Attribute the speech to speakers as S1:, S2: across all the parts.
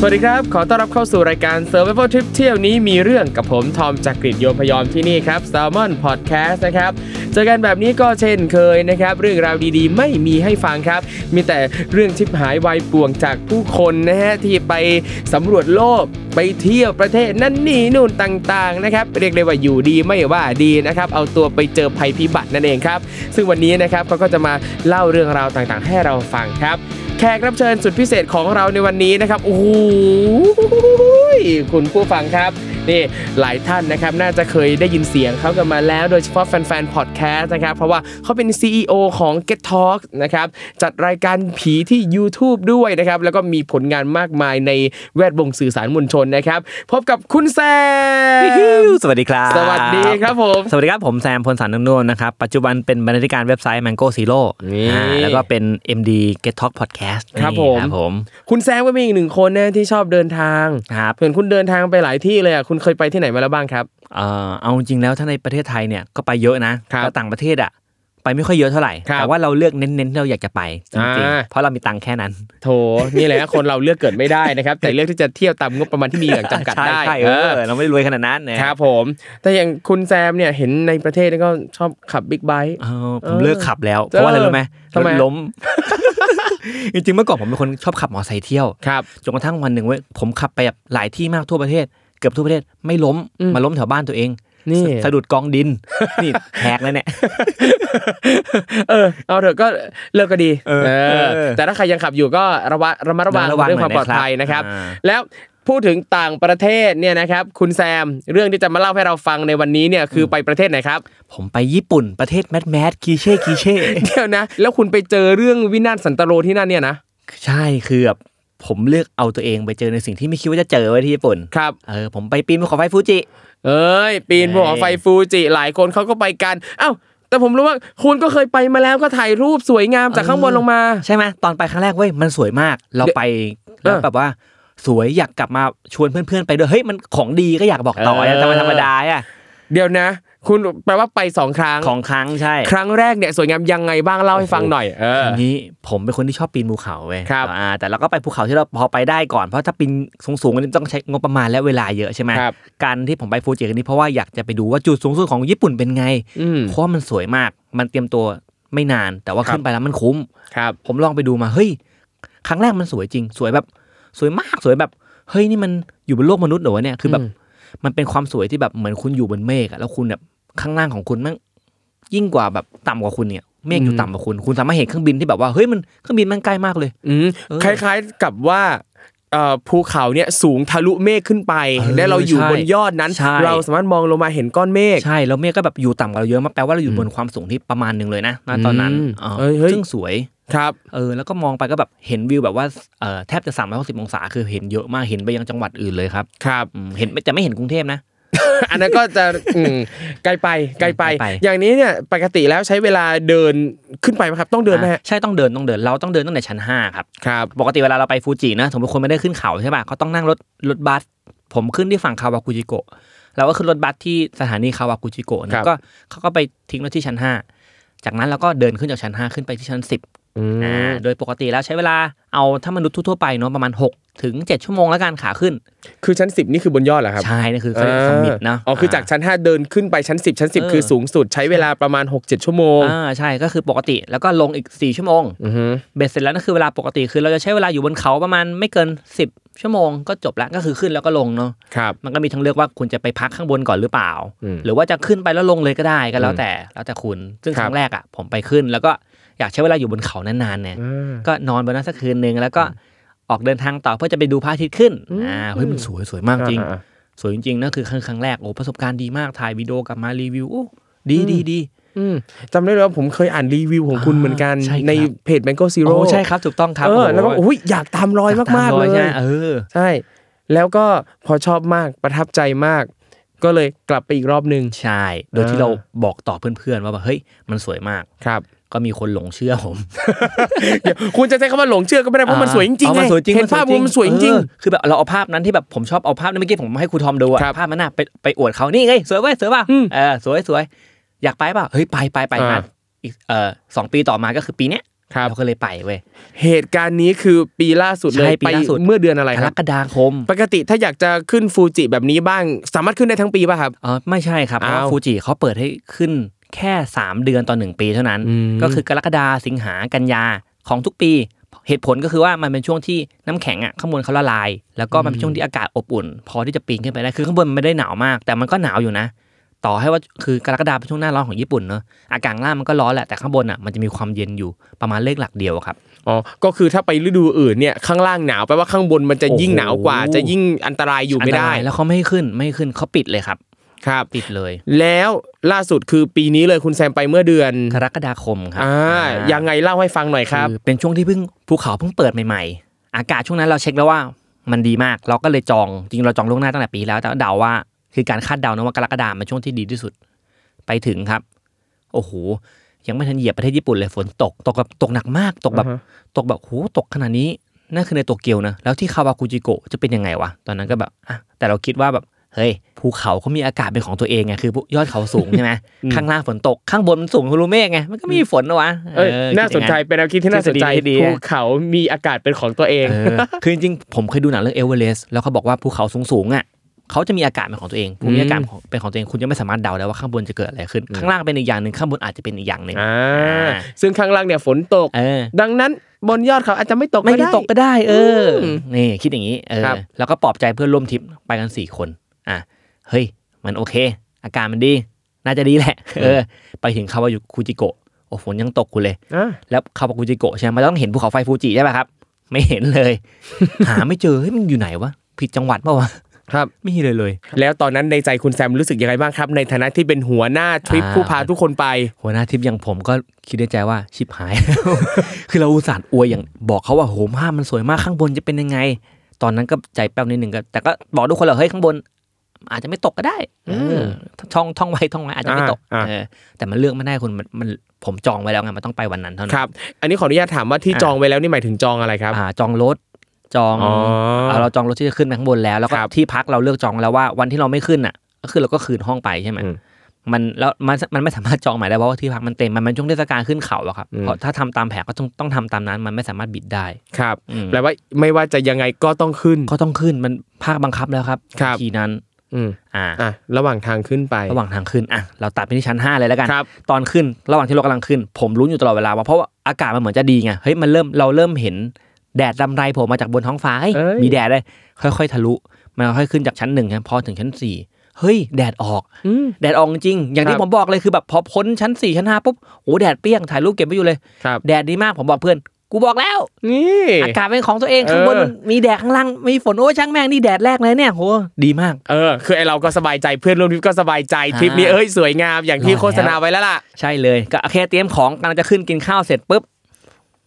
S1: สวัสดีครับ ขอต้อนรับเข้าสู่รายการ Survival Trip เที่ยวนี้มีเรื่องกับผม ทอมจากกรีฑโยมพยอมที่นี่ครับ Salmon Podcast นะครับ เจอกันแบบนี้ก็เช่นเคยนะครับ เรื่องราวดีๆ ไม่มีให้ฟังครับ มีแต่เรื่องชิบหายวายป่วงจากผู้คนนะฮะ ที่ไปสำรวจโลกไปเที่ยวประเทศนั่นนี่นู่นต่างๆนะครับ เรียกได้ว่าอยู่ดีไม่ว่าดีนะครับ เอาตัวไปเจอภัยพิบัตินั่นเองครับ ซึ่งวันนี้นะครับเขาก็จะมาเล่าเรื่องราวต่างๆ ให้เราฟังครับ แขกรับเชิญสุดพิเศษของเราในวันนี้นะครับโอ้โหคุณผู้ฟังครับ นี่หลายท่านนะครับน่าจะเคยได้ยินเสียงเขากันมาแล้ว โดยเฉพาะแฟนๆพอดแคสต์นะครับเพราะว่าเขาเป็น CEO ของ Get Talk นะครับจัดรายการผีที่ YouTube ด้วยนะครับแล้วก็มีผลงานมากมายในแวดวงสื่อสารมวลชนนะครับพบกับคุณแซม
S2: สวัสดีครับ
S1: สวัสดีครับผม
S2: สวัสดีครับผมแซมพลสันนุ่นๆนะครับปัจจุบันเป็นบรรณาธิการเว็บไซต์ Mango Zero
S1: นี่
S2: อ่าแล้วก็เป็น MD Get Talk Podcast
S1: ครับ
S2: นี่
S1: ผม
S2: ครับผม
S1: คุณแซมก็เป็นอีกหนึ่งคนนะที่ชอบเดินทาง
S2: ครับ
S1: เห็นคุณเดินทางไปหลายที่เลยอะคุณเคยไปที่ไหนมาแล้วบ้างครับ
S2: เอ่อเอาจริงๆแล้วถ้าในประเทศไทยเนี่ยก็ไปเยอะนะครับแล้วต่างประเทศอะไปไม่ค่อยเยอะเท่าไหร่
S1: ครับ
S2: แต่ว่าเราเลือกเน้นๆที่เราอยากจะไปจริง
S1: อ่า
S2: ๆเพราะเรามีตังค์แค่นั้น
S1: โถนี่แหละคนเราเลือกเกิดไม่ได้นะครับ แต่เลือกที่จะเที่ยวตามงบประมาณที่มีอย่างจำกัด
S2: ใช่
S1: ได้
S2: ใช่เออเราไม่ได้รวยขนาดนั้นนะครับ
S1: ผม แต่อย่างคุณแซมเนี่ยเห็นในประเทศนี่ก็ชอบขับบิ๊กไบค์
S2: เออผมเลิกขับแล้ว เพราะว่าอะไรรู้ไหม
S1: ทำไม
S2: รถล้ม จริงๆเมื่อก่อนผมเป็นคนชอบขับมอเตอร์ไซค์เที่ยว
S1: ครับ
S2: จนกระทั่งวันหนึ่งเว้ยผมขับไปแบบหลายที่มากทั่วประเทศ เกือบทั่วประเทศไม่ล้ม
S1: อืม
S2: มาล้มแถวบ้านตัวเอง
S1: นี่
S2: สสะดุดกองดินนี่แหกเลยเนี่ย
S1: เออเอาเถอะก็เลิกก็ดี
S2: เออ
S1: เออ
S2: เออ
S1: แต่ถ้าใครยังขับอยู่ก็ระวังระมัดระวัง
S2: ระวัง
S1: เรื่องความ
S2: หน่
S1: ปล
S2: อ
S1: อยด
S2: นะครับ
S1: ภัยนะครับ
S2: อ่า
S1: แล้วพูดถึงต่างประเทศเนี่ยนะครับ คุณแซมเรื่องที่จะมาเล่าให้เราฟังในวันนี้เนี่ยคือไปประเทศไหนครับ
S2: ผมไปญี่ปุ่นประเทศแมสแมสคีเช่คีเช่
S1: เดี๋ยวนะ แล้วคุณไปเจอเรื่องวินาศสันตโรที่นั่นเนี่ยนะ
S2: ใช่คือแบบ ผมเลือกเอาตัวเองไปเจอในสิ่งที่ไม่คิดว่าจะเจอไว้ที่ญี่ปุ่น
S1: ครับ
S2: เออผมไปปีนภูเขาไฟฟูจิ
S1: เอ้ยปีนภูเขาไฟฟูจิหลายคนเขาก็ไปกันเอ้าแต่ผมรู้ว่าคุณก็เคยไปมาแล้วก็ถ่ายรูปสวยงามจากข้างบนลงมา
S2: ใช่ไหมตอนไปครั้งแรกเว้ยมันสวยมาก เราไปแล้ว
S1: เออ
S2: แบบว่าสวยอยากกลับมาชวนเพื่อนๆไปด้วยเฮ้ยมันของดีก็อยากบอกต่อ
S1: เออ
S2: แต่มันธรรมดาอะ
S1: เดี๋ยวนะ คุณแปลว่าไปสองครั้ง
S2: ของครั้งใช่
S1: ครั้งแรกเนี่ยสวยงามยังไงบ้างเล่าให้ฟังหน่อยเออ
S2: ทีนี้ผมเป็นคนที่ชอบปีนภูเขาเว้ย
S1: ครับ
S2: อ่าแต่เราก็ไปภูเขาที่เราพอไปได้ก่อนเพราะถ้าปีนสูงๆอันนี้ต้องใช้งบประมาณและเวลาเยอะใช่ไหม
S1: ครับ
S2: การที่ผมไปฟูจิกันนี้เพราะว่าอยากจะไปดูว่าจุดสูงสุดของญี่ปุ่นเป็นไง
S1: อืม
S2: เพราะว่ามันสวยมากมันเตรียมตัวไม่นานแต่ว่า
S1: ครับ
S2: ขึ้นไปแล้วมันคุ้ม
S1: ครับ
S2: ผมลองไปดูมาเฮ้ยครั้งแรกมันสวยจริง สวยแบบ สวยมากสวยแบบ เฮ้ยนี่มันอยู่บนโลกมนุษย์เหรอวะเนี่ยคือแบบ
S1: อื ม
S2: มันเป็นความสวยที่แบบเหมือนคุณอยู่บนเมฆอะแล้วคุณแบบข้างล่างของคุณแมันยิ่งกว่าแบบต่ำกว่าคุณเนี่ยเมฆอยู่ต่ำกว่าคุณ คุณสามารถเห็นเครื่องบินที่แบบว่าเฮ้ยมันเครื่องบินมันใกล้มากเลย
S1: อืม
S2: เออ
S1: คล้าย ๆกับว่าเอ่อ ภูเขาเนี่ยสูงทะลุเมฆขึ้นไป
S2: เออ
S1: และเราอยู่
S2: ใช่
S1: บนยอดนั้น
S2: ใช่
S1: เราสามารถมองลงมาเห็นก้อนเมฆ
S2: ใช่แล้วเมฆก็แบบอยู่ต่ำกว่าเราเยอะมากแปลว่าเราอยู่บนความสูงที่ประมาณหนึ่งเลยนะณตอนนั้น
S1: อืม
S2: อ๋อ
S1: เฮ้ยเฮ้ย
S2: ซึ่งสวย
S1: ครับ
S2: เออแล้วก็มองไปก็แบบเห็นวิวแบบว่าเอ่อแทบจะ360องศาคือเห็นเยอะมากเห็นไปยังจังหวัดอื่นเลยครับ
S1: ครับ
S2: อืมเห็นแต่ไม่เห็นกรุงเทพนะ
S1: อันนั้นก็จะอืมไกลไปไกลไป
S2: ไกลไป
S1: อย่างนี้เนี่ยปกติแล้วใช้เวลาเดินขึ้นไปไหมครับ ต้องเดินไหมฮะ
S2: อะใช่ต้องเดินต้องเดินเราต้องเดินตั้งแต่ชั้นห้าครับ
S1: ครับ
S2: ปกติเวลาเราไปฟูจินะสมมติคนไม่ได้ขึ้นเขาใช่ป่ะเขาต้องนั่งรถรถบัสผมขึ้นที่ฝั่งคาวากุจิโกะเราก็ขึ้นรถบัสที่สถานีคาวากุจิโกะ
S1: ครั
S2: นะ
S1: บ
S2: ก็เขาก็ไปทิ้งรถที่ชั้นห้าจากนั้นเราก็เดินขึ้นจากชั้นห้าขึ้นไปที่ชั้นสิบ
S1: อืม
S2: อ่าโดยปกติแล้วใช้เวลาเอาถ้ามนุษย์ทั่วๆไปเนาะประมาณ 6 ถึง 7 ชั่วโมงแล้วกันขาขึ้น
S1: คือชั้น 10 นี่คือบนยอดเหรอครับ
S2: ใช่นี่คือเขาเรียกสมิธเนาะ
S1: อ๋อคือจากชั้น 5 เดินขึ้นไปชั้น 10 ชั้น
S2: เออ
S1: 10 คือสูงสุดใช้เวลาประมาณ 6-7 ชั่วโมง
S2: อ่าใช่ก็คือปกติแล้วก็ลงอีก 4 ชั่วโมง
S1: อือฮึ
S2: เบ็ดเสร็จแล้วนั่นคือเวลาปกติคือเราจะใช้เวลาอยู่บนเขาประมาณไม่เกิน 10ชั่วโมงก็จบแล้วก็คือขึ้นแล้วก็ลงเนาะ
S1: ครับ
S2: มันก็มีทั้งเลือกว่าคุณจะไปพักข้างบนก่อนหรือเปล่า
S1: อืม
S2: หรือว่าจะขึ้นไปแล้วลงเลยก็ได้ก็แล้ว
S1: อืม
S2: แต่แล้วแต่คุณ ซึ่ง
S1: ครั
S2: ค
S1: บ
S2: รั้งแรกอะผมไปขึ้นแล้วก็ อยากใช้เวลาอยู่บนเขานานๆเนี่ย
S1: อ่า
S2: ก็นอนบนนั้นสักคืนหนึ่งแล้วก็ออกเดินทางต่อเพื่อจะไปดูพระอาทิตย์ขึ้นอ่าเฮ้ยมันสวยสวยมากจริง
S1: อ่า
S2: สวยจริงๆนั่นคือครั้งครั้งแรกโอ้ประสบการณ์ดีมากถ่ายวิดีโอกลับมารีวิวโอ้ดีดีดี
S1: อืมจำได้เลยว่าผมเคยอ่านรีวิวของคุณ
S2: อ่า
S1: เหมือนกัน
S2: ใช่ครับ
S1: ในเพจ Mango Zero
S2: โอ้ใช่ครับถูกต้องครับ
S1: เออ
S2: โโห
S1: แล้วก็อุ้ยอยากตามรอยมากๆเลย
S2: ใช่ไหเออ
S1: ใช่ แล้วก็พอชอบมากประทับใจมาก ก็เลยกลับไปอีกรอบหนึ่ง
S2: ใช่ โดยที่
S1: อ่า
S2: เราบอกต่อเพื่อนๆว่าแบบเฮ้ยมันสวยมาก
S1: ครับ
S2: ก็ก็มีคนหลงเชื่อผม
S1: เดี๋ยวคุณจะใช้คำว่าหลงเชื่อก็ไม่ได้เพราะมันสวยจริงๆ
S2: เอา
S1: ไง
S2: มันสวยจริง
S1: เห็นภาพมันสวยจริง
S2: เออคือแบบเราเอาภาพนั้นที่แบบผมชอบเอาภาพนั้นเมื่อกี้ผมให้ครูทอมดูอะ
S1: ครับ
S2: ภาพนั้นน่ะไปไปอวดเขานี่ไงสวยเว้ยสวยป่ะ
S1: อืม
S2: เออสวยสวยอยากไปเปล่าเฮ้ยไปไปไป
S1: อ่า
S2: มาอีกเอ่อสองปีต่อมาก็คือปีเนี้ย
S1: ครับ
S2: เราก็เลยไปเว้ย
S1: เหตุการณ์นี้คือปีล่าสุดเลย
S2: ใช่ปี
S1: ไป
S2: ล่าสุด
S1: เมื่อเดือนอะไร
S2: ก
S1: ค
S2: ร
S1: รับ
S2: กฎาคม
S1: ปกติถ้าอยากจะขึ้นฟูจิแบบนี้บ้าง สามารถขึ้นได้ทั้งปีป่ะครับ
S2: เออไม่ใช่ครับเพราะว่า
S1: อ้าว
S2: ฟูจิเขาเปิดให้ขึ้น แค่ 3 เดือนต่อหนึ่งปีเท่านั้น
S1: อืม
S2: ก็คือกรกฎาสิงหากันยาของทุกปีเหตุผลก็คือว่ามันเป็นช่วงที่น้ำแข็งอะข้างบนเขาละลาย แล้วก็มันเป็นช่วงที่อากาศอบอุ่น พอที่จะปีนขึ้นไปได้คือข้างบนมันไม่ได้หนาวมาก แต่มันก็หนาวอยู่นะ ต่อให้ว่าคือกรกฎาเป็นช่วงหน้าร้อนของญี่ปุ่นเนอะอากาศข้างล่างมันก็ร้อนแหละแต่ข้างบนอะมันจะมีความเย็นอยู่ประมาณเลขหลักเดียวครับ
S1: อ๋อก็คือถ้าไปฤดูอื่นเนี่ยข้างล่างหนาวแปลว่าข้างบนมันจะยิ่ง
S2: โอ้โห
S1: หนาวกว่า จะยิ่งอันตรายอยู่ไม่ได้
S2: นตรายแล้วเขาไม่ให้ขึ้นไม่ให้ขึ้นเขาปิดเลยครับ
S1: ครับ
S2: ปิดเลย
S1: แล้วล่าสุดคือปีนี้เลยคุณแซมไปเมื่อเดือน
S2: กรกฎาคมครับ
S1: อ่า
S2: อ่า
S1: ยังไงเล่าให้ฟังหน่อยครับ
S2: คือเป็นช่วงที่เพิ่งภูเขาเพิ่งเปิดใหม่ๆ อากาศช่วงนั้นเราเช็คแล้วว่ามันดีมากเราก็เลยจองจริงๆเราจองล่วงหน้าตั้งแต่ปีแล้วแต่ว่าเดาว่าคือการคาดเดานะว่ากรกฎาคมเป็นช่วงที่ดีที่สุด ไปถึงครับ โอ้โหยังไม่ทันเหยียบประเทศญี่ปุ่นเลยฝนตกตกแบบตกหนักมาก ตกแบบ
S1: อ่าฮะ
S2: ตกแบบโหตกขนาดนี้นั่นคือในโตเกียวนะแล้วที่คาวากุจิโกะจะเป็นยังไงวะตอนนั้นก็แบบอะแต่เราคิดว่าแบบ เฮ้ยภูเขาเขามีอากาศเป็นของตัวเองไงคือยอดเขาสูงใช่ไหม
S1: อืม
S2: ข้างล่างฝนตกข้างบนมันสูงคุณรู้เมฆไงมันก็ไม่มีฝนนะวะ
S1: เอ้ย
S2: ออ
S1: น่าสนใจ
S2: คิดอย่ง
S1: เป็นแนวคิดที่น่าสนใจ
S2: ทฤษฎีที่ดี
S1: ภูเขามีอากาศเป็นของตัวเอง
S2: เออคือจริงๆผมเคยดูหนังเรื่องเอเวอเรสต์แล้วเขาบอกว่าภูเขาสูงๆอะเขาจะมีอากาศเป็นของตัวเองภูมิอากาศเป็นของตัวเองคุณจะไม่สามารถเดาได้ว่าข้างบนจะเกิดอะไรขึ้น ข้างล่างเป็นอีกอย่างหนึ่งข้างบนอาจจะเป็นอีกอย่างหนึ่ง
S1: อ่า
S2: อ่า
S1: ซึ่งข้างล่างเนี่ยฝนตก
S2: เออ
S1: ดังนั้นบนยอดเขาอาจจะไม่ตก
S2: ไม่
S1: ก็
S2: ได้
S1: ได้
S2: ตกก็ได้ เอออ
S1: ม
S2: นี่คิดอย่างนี้เออ
S1: ครับ
S2: แล้วก็ปลอบใจเพื่อนร่วมทริปไปกันสี่คน อะเฮ้ย มันโอเค อาการมันดี น่าจะดีแหละ เออ ไปถึงคาวายุคุจิโกะโอ้ฝนยังตกกูเลย
S1: อ่า
S2: แล้วคาวากุจิโกะใช่ไหมมันต้องเห็นภูเขาไฟฟูจิใช่ป่ะครับ ไม่เห็นเลย หาไม่เจอเฮ้ยมันอยู่ไหนวะผิดจังหวัดเปล่าวะ
S1: ครับ
S2: ไม่มีเลยเลย
S1: แล้วตอนนั้นในใจคุณแซมรู้สึกยังไงบ้างครับ ในฐานะที่เป็นหัวหน้าทริป
S2: อ่า
S1: ผู้พาทุกคนไป
S2: หัวหน้าทริปอย่างผมก็คิดในใจว่าชิบหาย คือเราอุตส่าห์อวยอย่างบอกเขาว่าโหภาพมันสวยมากข้างบนจะเป็นยังไง ตอนนั้นก็ใจแป้วนิดหนึ่งก็แต่ก็บอกทุกคนเลยเฮ้ยข้างบน อาจจะไม่ตกก็ได้เออท่องท่องไว้ท่องไว้อาจจะไม่ตก
S1: อ่าอ่า
S2: เออแต่มันเลือกไม่ได้คุณมันมันผมจองไว้แล้วไงมันต้องไปวันนั้นเท่านั้
S1: คนรับ อันนี้ขออนุญาตถามว่าที่
S2: อ่า
S1: จองไว้แล้วนี่หมายถึงจองอะไรครับ
S2: อ่าจองรถจอง
S1: อ๋อ
S2: เอ่อเราจองรถที่จะขึ้นไปข้างบนแล้วแล้วก็
S1: ครับ
S2: ที่พักเราเลือกจองแล้วว่าวันที่เราไม่ขึ้นอะ ก็คือเราก็คืนห้องไปใช่ไหม
S1: อืม
S2: มันแล้วมันมันไม่สามารถจองใหม่ได้เพราะว่าที่พักมันเต็มมันเป็นช่วงเทศกาลขึ้นเขาอะครับ
S1: อืม
S2: เพราะถ้าทำตามแผนก็ต้องต้องทำตามนั้นมันไม่สามารถบิดได้
S1: ครับ
S2: อืม
S1: แปลว่าไม่ว่าจะยังไงก็ต้องขึ้น
S2: ก็ต้องขึ้นมันภาคบังคับแล้วครับ
S1: ครับ
S2: ทีนั้น
S1: อืม
S2: อ่า
S1: อะระหว่างทางขึ้นไป
S2: ระหว่างทางขึ้นอะเราตัดไปที่ชั้น 5 เลยแล้วกัน
S1: ครับ
S2: ตอนขึ้นระหว่างที่เรากำลังขึ้น ผมรู้อยู่ตลอดเวลาว่าเพราะว่าอากาศมันเหมือนจะดีไงเฮ้ยมันเริ่มเราเริ่มเห็นแดดลำไรโผล่มาจากบนท้องฟ้าเฮ้ย
S1: เอ้ย
S2: มีแดดเลยค่อยๆทะลุมันค่อยๆขึ้นจากชั้นหนึ่งครับพอถึงชั้นสี่เฮ้ยแดดออก
S1: อืม
S2: แดดออกจริงๆอย่าง
S1: ค
S2: ที่
S1: รับ
S2: ผมบอกเลยคือแบบพอพ้นชั้นสี่ชั้นห้าปุ๊บโอ้แดดเปรี้ยงถ่ายรูปเก็บไว้อยู่เลย
S1: ครับ
S2: แดดดีมากผมบอกเพื่อน กูบอกแล้ว
S1: นี่
S2: อากาศเป็นของตัวเอง
S1: เออ
S2: ข้างบนมันมีแดดข้างล่างมีฝนโอ้ยช่างแม่งนี่แดดแรกเลยเนี่ยโหดีมาก
S1: เออคือไอเราก็สบายใจเพื่อนร่วมทริปก็สบายใจทริปนี้
S2: อ่า
S1: เอ้ยสวยงามอย่างที่
S2: รอแล้ว
S1: โฆษณาไว้แล้วล่ะ
S2: ใช่เลย ก็แค่เตรียมของกำลังจะขึ้นกินข้าวเสร็จปุ๊บ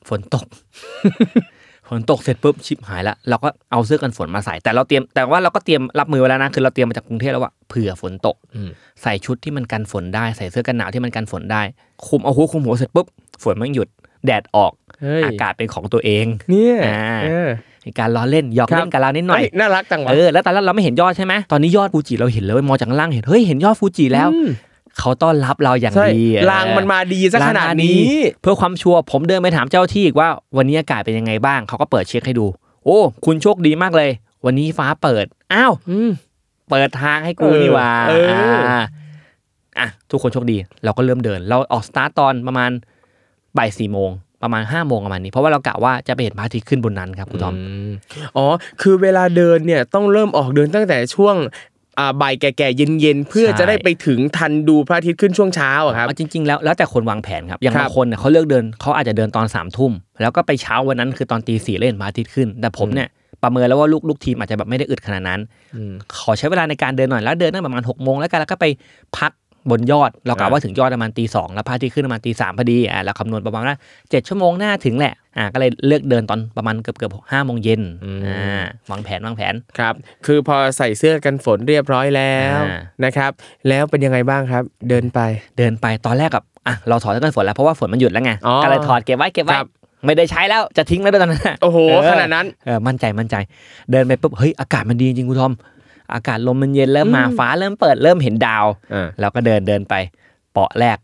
S2: ฝนตกฝนตกเสร็จปุ๊บชิบหายละเราก็เอาเสื้อกันฝนมาใส่แต่เราเตรียมแต่ว่าเราก็เตรียมรับมือไว้แล้วนะคือเราเตรียมมาจากกรุงเทพแล้วว่าเผื่อฝนตก
S1: อืม
S2: ใส่ชุดที่มันกันฝนได้ใส่เสื้อกันหนาวที่มันกันฝนได้ คุมเอาหัวคุมหัวเสร็จปุ๊บฝนมันหยุดแดดออก
S1: เฮ้ย
S2: อากาศเป็นของตัวเอง
S1: เนี่ย
S2: อ่า
S1: เออ
S2: มีการล้อเล่นหยอก
S1: ครับ
S2: เล่นกับเรานิดหน่อย
S1: เฮ้ยน่ารักจังวะ
S2: เออแล้วตอนแรกเราไม่เห็นยอดใช่ไหมตอนนี้ยอดฟูจิเราเห็นเลยมองจากข้างล่างเห็นเฮ้ยเห็นยอดฟูจิแล้ว
S1: อืม
S2: เขาต้อนรับเราอย่าง
S1: ใช่
S2: ดีเออ
S1: ลางมันมาดีซะขนาด
S2: ลางมาดี
S1: นี้
S2: เพื่อความชัวร์ผมเดินไปถามเจ้าที่อีกว่า วันนี้อากาศเป็นยังไงบ้าง เขาก็เปิดเช็คให้ดู โอ้ คุณโชคดีมากเลย วันนี้ฟ้าเปิด อ้าว
S1: อืม
S2: เปิดทางให้กู
S1: เออ
S2: นี่หว่า
S1: เอออ่า
S2: อะทุกคนโชคดี เราก็เริ่มเดิน เราออกสตาร์ตตอนประมาณบ่ายสี่โมง ประมาณห้าโมงประมาณนี้ เพราะว่าเรากะว่าจะไปเห็นพระอาทิตย์ขึ้นบนนั้นครับคุณทอม
S1: มอ๋อ คือเวลาเดินเนี่ยต้องเริ่มออกเดินตั้งแต่ช่วงอ่าบ่ายแก่ๆเย็นๆเพื่อ
S2: ใช่
S1: จะได้ไปถึงทันดูพระอาทิตย์ขึ้นช่วงเช้าอะครับ
S2: เอาจริงๆ แล้วแล้วแต่คนวางแผนครับอย่าง
S1: ครับ
S2: บางคนเนี่ยเขาเลือกเดินเขาอาจจะเดินตอนสามทุ่มแล้วก็ไปเช้าวันนั้นคือตอนตีสี่เล่นพระอาทิตย์ขึ้น แต่ผมเนี่ยประเมินแล้วว่าลูกลูกทีมอาจจะแบบไม่ได้อึดขนาดนั้น
S1: อืม
S2: ขอใช้เวลาในการเดินหน่อยแล้วเดินตั้งประมาณหกโมงแล้วกันแล้วก็ไปพัก บนยอดเรากะ
S1: อ่า
S2: ว่าถึงยอดประมาณตีสองแล้วพระอาทิตย์ขึ้นประมาณตีสามพอดีอ่าเราคำนวณประมาณว่าเจ็ดชั่วโมงหน้าถึงแหละอ่าก็เลยเลือกเดินตอนประมาณเกือบเกือบห้าโมงเย็นอ่าวางแผนวางแผน
S1: ครับ คือพอใส่เสื้อกันฝนเรียบร้อยแล้ว
S2: อ่า
S1: นะครับ แล้วเป็นยังไงบ้างครับ เดินไป
S2: เดินไปตอนแรกกับอะเราถอดเสื้อกันฝนแล้วเพราะว่าฝนมันหยุดแล้วไง
S1: อ๋อ
S2: ก็เลยถอดเก็บไว้เก็บไว้
S1: ครับ
S2: ไม่ได้ใช้แล้วจะทิ้งแล้วด้วยตอนนั้น
S1: โอ้โห
S2: เออ
S1: ขนาดนั้น
S2: เออมั่นใจมั่นใจ เดินไปปุ๊บเฮ้ยอากาศมันดีจริงคุณทอม อากาศลมมันเย็นเริ่มมา
S1: อืม
S2: ฟ้าเริ่มเปิดเริ่มเห็นดาว
S1: อ่า
S2: เราก็เดินเดินไปเปาะแรก